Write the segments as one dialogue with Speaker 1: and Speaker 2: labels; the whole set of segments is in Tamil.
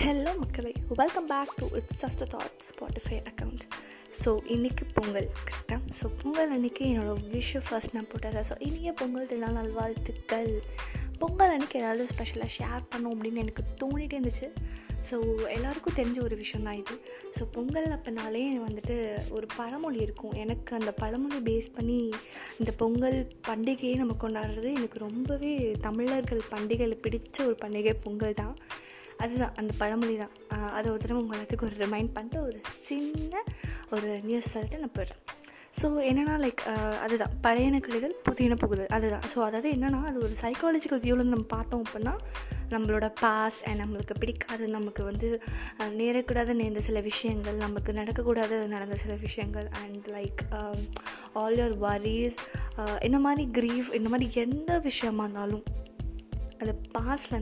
Speaker 1: ஹலோ மக்களே. Welcome back to it's just thought Spotify account so இன்றைக்கி பொங்கல் கரெக்டாக ஸோ பொங்கல் அன்றைக்கி என்னோடய விஷயம் ஃபர்ஸ்ட் நான் போட்டுறேன். ஸோ இனிய பொங்கல் திருநாள் நல்வாழ்த்துக்கள். பொங்கல் அன்றைக்கி ஏதாவது ஸ்பெஷலாக ஷேர் பண்ணோம் அப்படின்னு எனக்கு தோணிட்டே இருந்துச்சு. ஸோ எல்லாருக்கும் தெரிஞ்ச ஒரு விஷயம் தான் இது. ஸோ பொங்கல் அப்போனாலே வந்துட்டு ஒரு பழமொழி இருக்கும். எனக்கு அந்த பழமொழி பேஸ் பண்ணி இந்த பொங்கல் பண்டிகையை நம்ம கொண்டாடுறது எனக்கு ரொம்பவே தமிழர்கள் பண்டிகையில் பிடிச்ச ஒரு பண்டிகை பொங்கல் தான். அதுதான் அந்த பழமொழி தான் அதை ஒரு தடவை உங்களுக்கு ஒரு ரிமைண்ட் பண்ணிட்டு ஒரு சின்ன ஒரு நியூஸ் சொல்லிட்டு நான் போயிடுறேன். ஸோ என்னென்னா லைக் அதுதான் பழையன கழிதல் புதியன புகுதல் அதுதான். ஸோ அதாவது என்னென்னா அது ஒரு சைக்காலஜிக்கல் வியூவில் நம்ம பார்த்தோம் அப்படின்னா நம்மளோட பாஸ் அண்ட் நம்மளுக்கு பிடிக்காது நமக்கு வந்து நேரக்கூடாத நேர்ந்த சில விஷயங்கள் நமக்கு நடக்கக்கூடாது நடந்த சில விஷயங்கள் and like all your worries இந்த மாதிரி க்ரீஃப் இந்த மாதிரி எந்த விஷயமா இருந்தாலும் அந்த பாஸ்ட்ல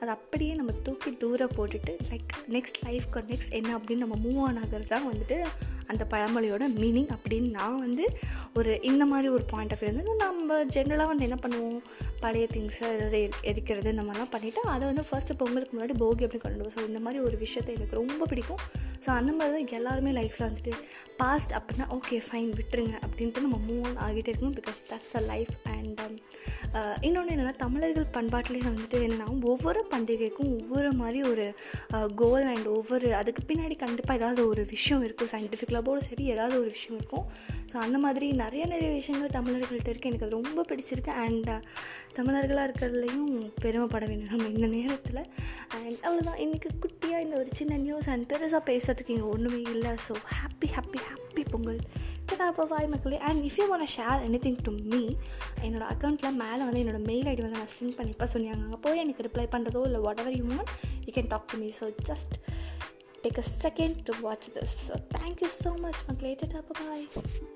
Speaker 1: அதை அப்படியே நம்ம தூக்கி தூரம் போட்டுட்டு லைக் நெக்ஸ்ட் லைஃப்க்கு நெக்ஸ்ட் என்ன அப்படின்னு நம்ம மூவ் ஆன் ஆகிறது தான் வந்துட்டு அந்த பழமொழியோட மீனிங் அப்படின்னு நான் வந்து ஒரு இந்த மாதிரி ஒரு பாயிண்ட் ஆஃப் வியூ வந்து நம்ம ஜென்ரலாக வந்து என்ன பண்ணுவோம்? பழைய திங்ஸை ஏதாவது எரிக்கிறது இந்த மாதிரிலாம் பண்ணிவிட்டு அதை வந்து ஃபஸ்ட்டு பொங்கலுக்கு முன்னாடி போகி அப்படி கொண்டு ஸோ இந்த மாதிரி ஒரு விஷயத்தை எனக்கு ரொம்ப பிடிக்கும். ஸோ அந்த மாதிரி தான் எல்லாருமே லைஃப்பில் வந்துட்டு பாஸ்ட் அப்படின்னா ஓகே ஃபைன் விட்டுருங்க அப்படின்ட்டு நம்ம மூவ் ஆன் ஆகிட்டே இருக்கணும். Because that's um, a life and இன்னொன்று என்னென்னா தமிழர்கள் பண்பாட்டிலே வந்துட்டு என்னென்னா ஒவ்வொரு பண்டிகைக்கும் ஒவ்வொரு மாதிரி ஒரு கோல் அண்ட் ஒவ்வொரு அதுக்கு பின்னாடி கண்டிப்பாக ஏதாவது ஒரு விஷயம் இருக்கும் சயின்டிஃபிக் கிளப்போடு சரி ஏதாவது ஒரு விஷயம் இருக்கும். ஸோ அந்த மாதிரி நிறைய நிறைய விஷயங்கள் தமிழர்கள்ட்ட இருக்குது எனக்கு அது ரொம்ப பிடிச்சிருக்கு. அண்ட் uh, தமிழர்களாக இருக்கிறதுலையும் பெருமைப்பட வேண்டும் நம்ம இந்த நேரத்தில். அண்ட் அவ்வளோதான் இன்றைக்கி குட்டியாக இந்த ஒரு சின்ன நியூஸ் அண்ட் பெருசாக பேசுறதுக்கு இங்கே ஒன்றுமே இல்லை. So happy happy happy Pongal. அப்போ வாய் மக்களே. And if you want share anything to me என்னோடய அக்கௌண்ட்டில் மேலே வந்து என்னோடய மெயில் ஐடி வந்து நான் சென்ட் பண்ணிப்பேன். சொன்னாங்க அங்கே போய் எனக்கு ரிப்ளை பண்ணுறதோ இல்லை whatever you want you can talk to me so just take a second to watch this. So thank you so much, Magleta. Bye bye.